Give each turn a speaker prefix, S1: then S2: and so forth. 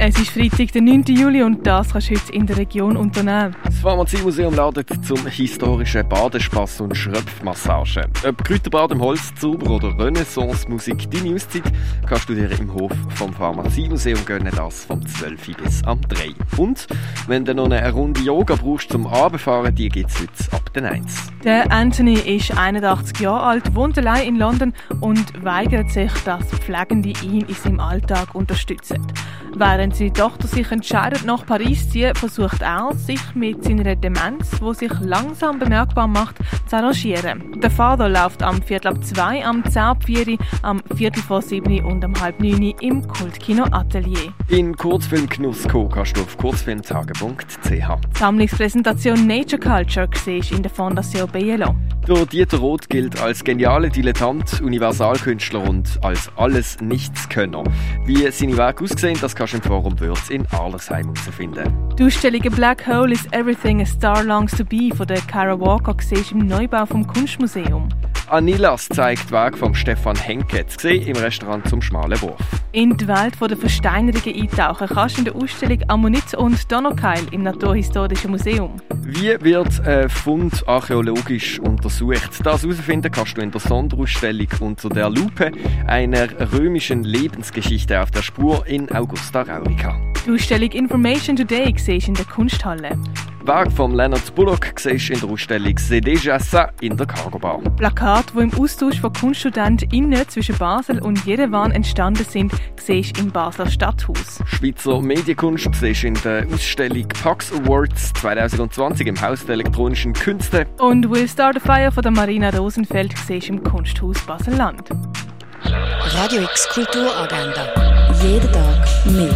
S1: Es ist Freitag, der 9. Juli und das kannst du heute in der Region unternehmen.
S2: Das Pharmaziemuseum ladet zum historischen Badespaß und Schröpfmassage. Ob Kräuterbad im Holzzauber oder Renaissance-Musik, deine Auszeit kannst du dir im Hof vom Pharmaziemuseum gönnen, das vom 12. bis am 3. Und wenn du noch eine Runde Yoga brauchst zum Abendfahren, die gibt es heute ab den 1.
S1: Der Anthony ist 81 Jahre alt, wohnt allein in London und weigert sich, dass Pflegende ihn in seinem Alltag unterstützen. Während seine Tochter sich entscheidet, nach Paris zu ziehen, versucht er, sich mit seiner Demenz, die sich langsam bemerkbar macht, zu arrangieren. Der Vater läuft am Viertel ab zwei, am 10 ab 4, am Viertel vor 7 und am halb 9 im Kultkino Atelier.
S2: In Kurzfilmgenuss kannst du auf kurzfilmtage.ch.
S1: Sammlungspräsentation Nature Culture siehst in der Fondation Bielo.
S2: Der Dieter Roth gilt als genialer Dilettant, Universalkünstler und als alles Nichtskönner. Wie seine Werke aussehen, das kannst du im Forum Würz in Arlesheim herausfinden.
S1: Die Ausstellung Black Hole is Everything a Star Longs to Be von der Kara Walker siehst im Neubau vom Kunstmuseum.
S2: Anilas zeigt Werk von Stefan Henke, zu sehen im Restaurant zum Schmalen Wurf.
S1: In die Welt der Versteinerungen eintauchen kannst du in der Ausstellung Ammonit und Donnerkeil im Naturhistorischen Museum.
S2: Wie wird ein Fund archäologisch untersucht? Das herausfinden kannst du in der Sonderausstellung unter der Lupe einer römischen Lebensgeschichte auf der Spur in Augusta Raurica.
S1: Die Ausstellung Information Today siehst in der Kunsthalle.
S2: Werk von Leonard Bullock siehst in der Ausstellung C'est déjà ça in der Cargo Bar.
S1: Plakate, die im Austausch von KunststudentInnen zwischen Basel und Jerewan entstanden sind, siehst im Basler Stadthaus.
S2: Schweizer Medienkunst siehst in der Ausstellung Pax Awards 2020 im Haus der elektronischen Künste.
S1: Und Will Start a Fire von der Marina Rosenfeld siehst im Kunsthaus Basel-Land.
S3: Radio X Kulturagenda. Jeden Tag mehr.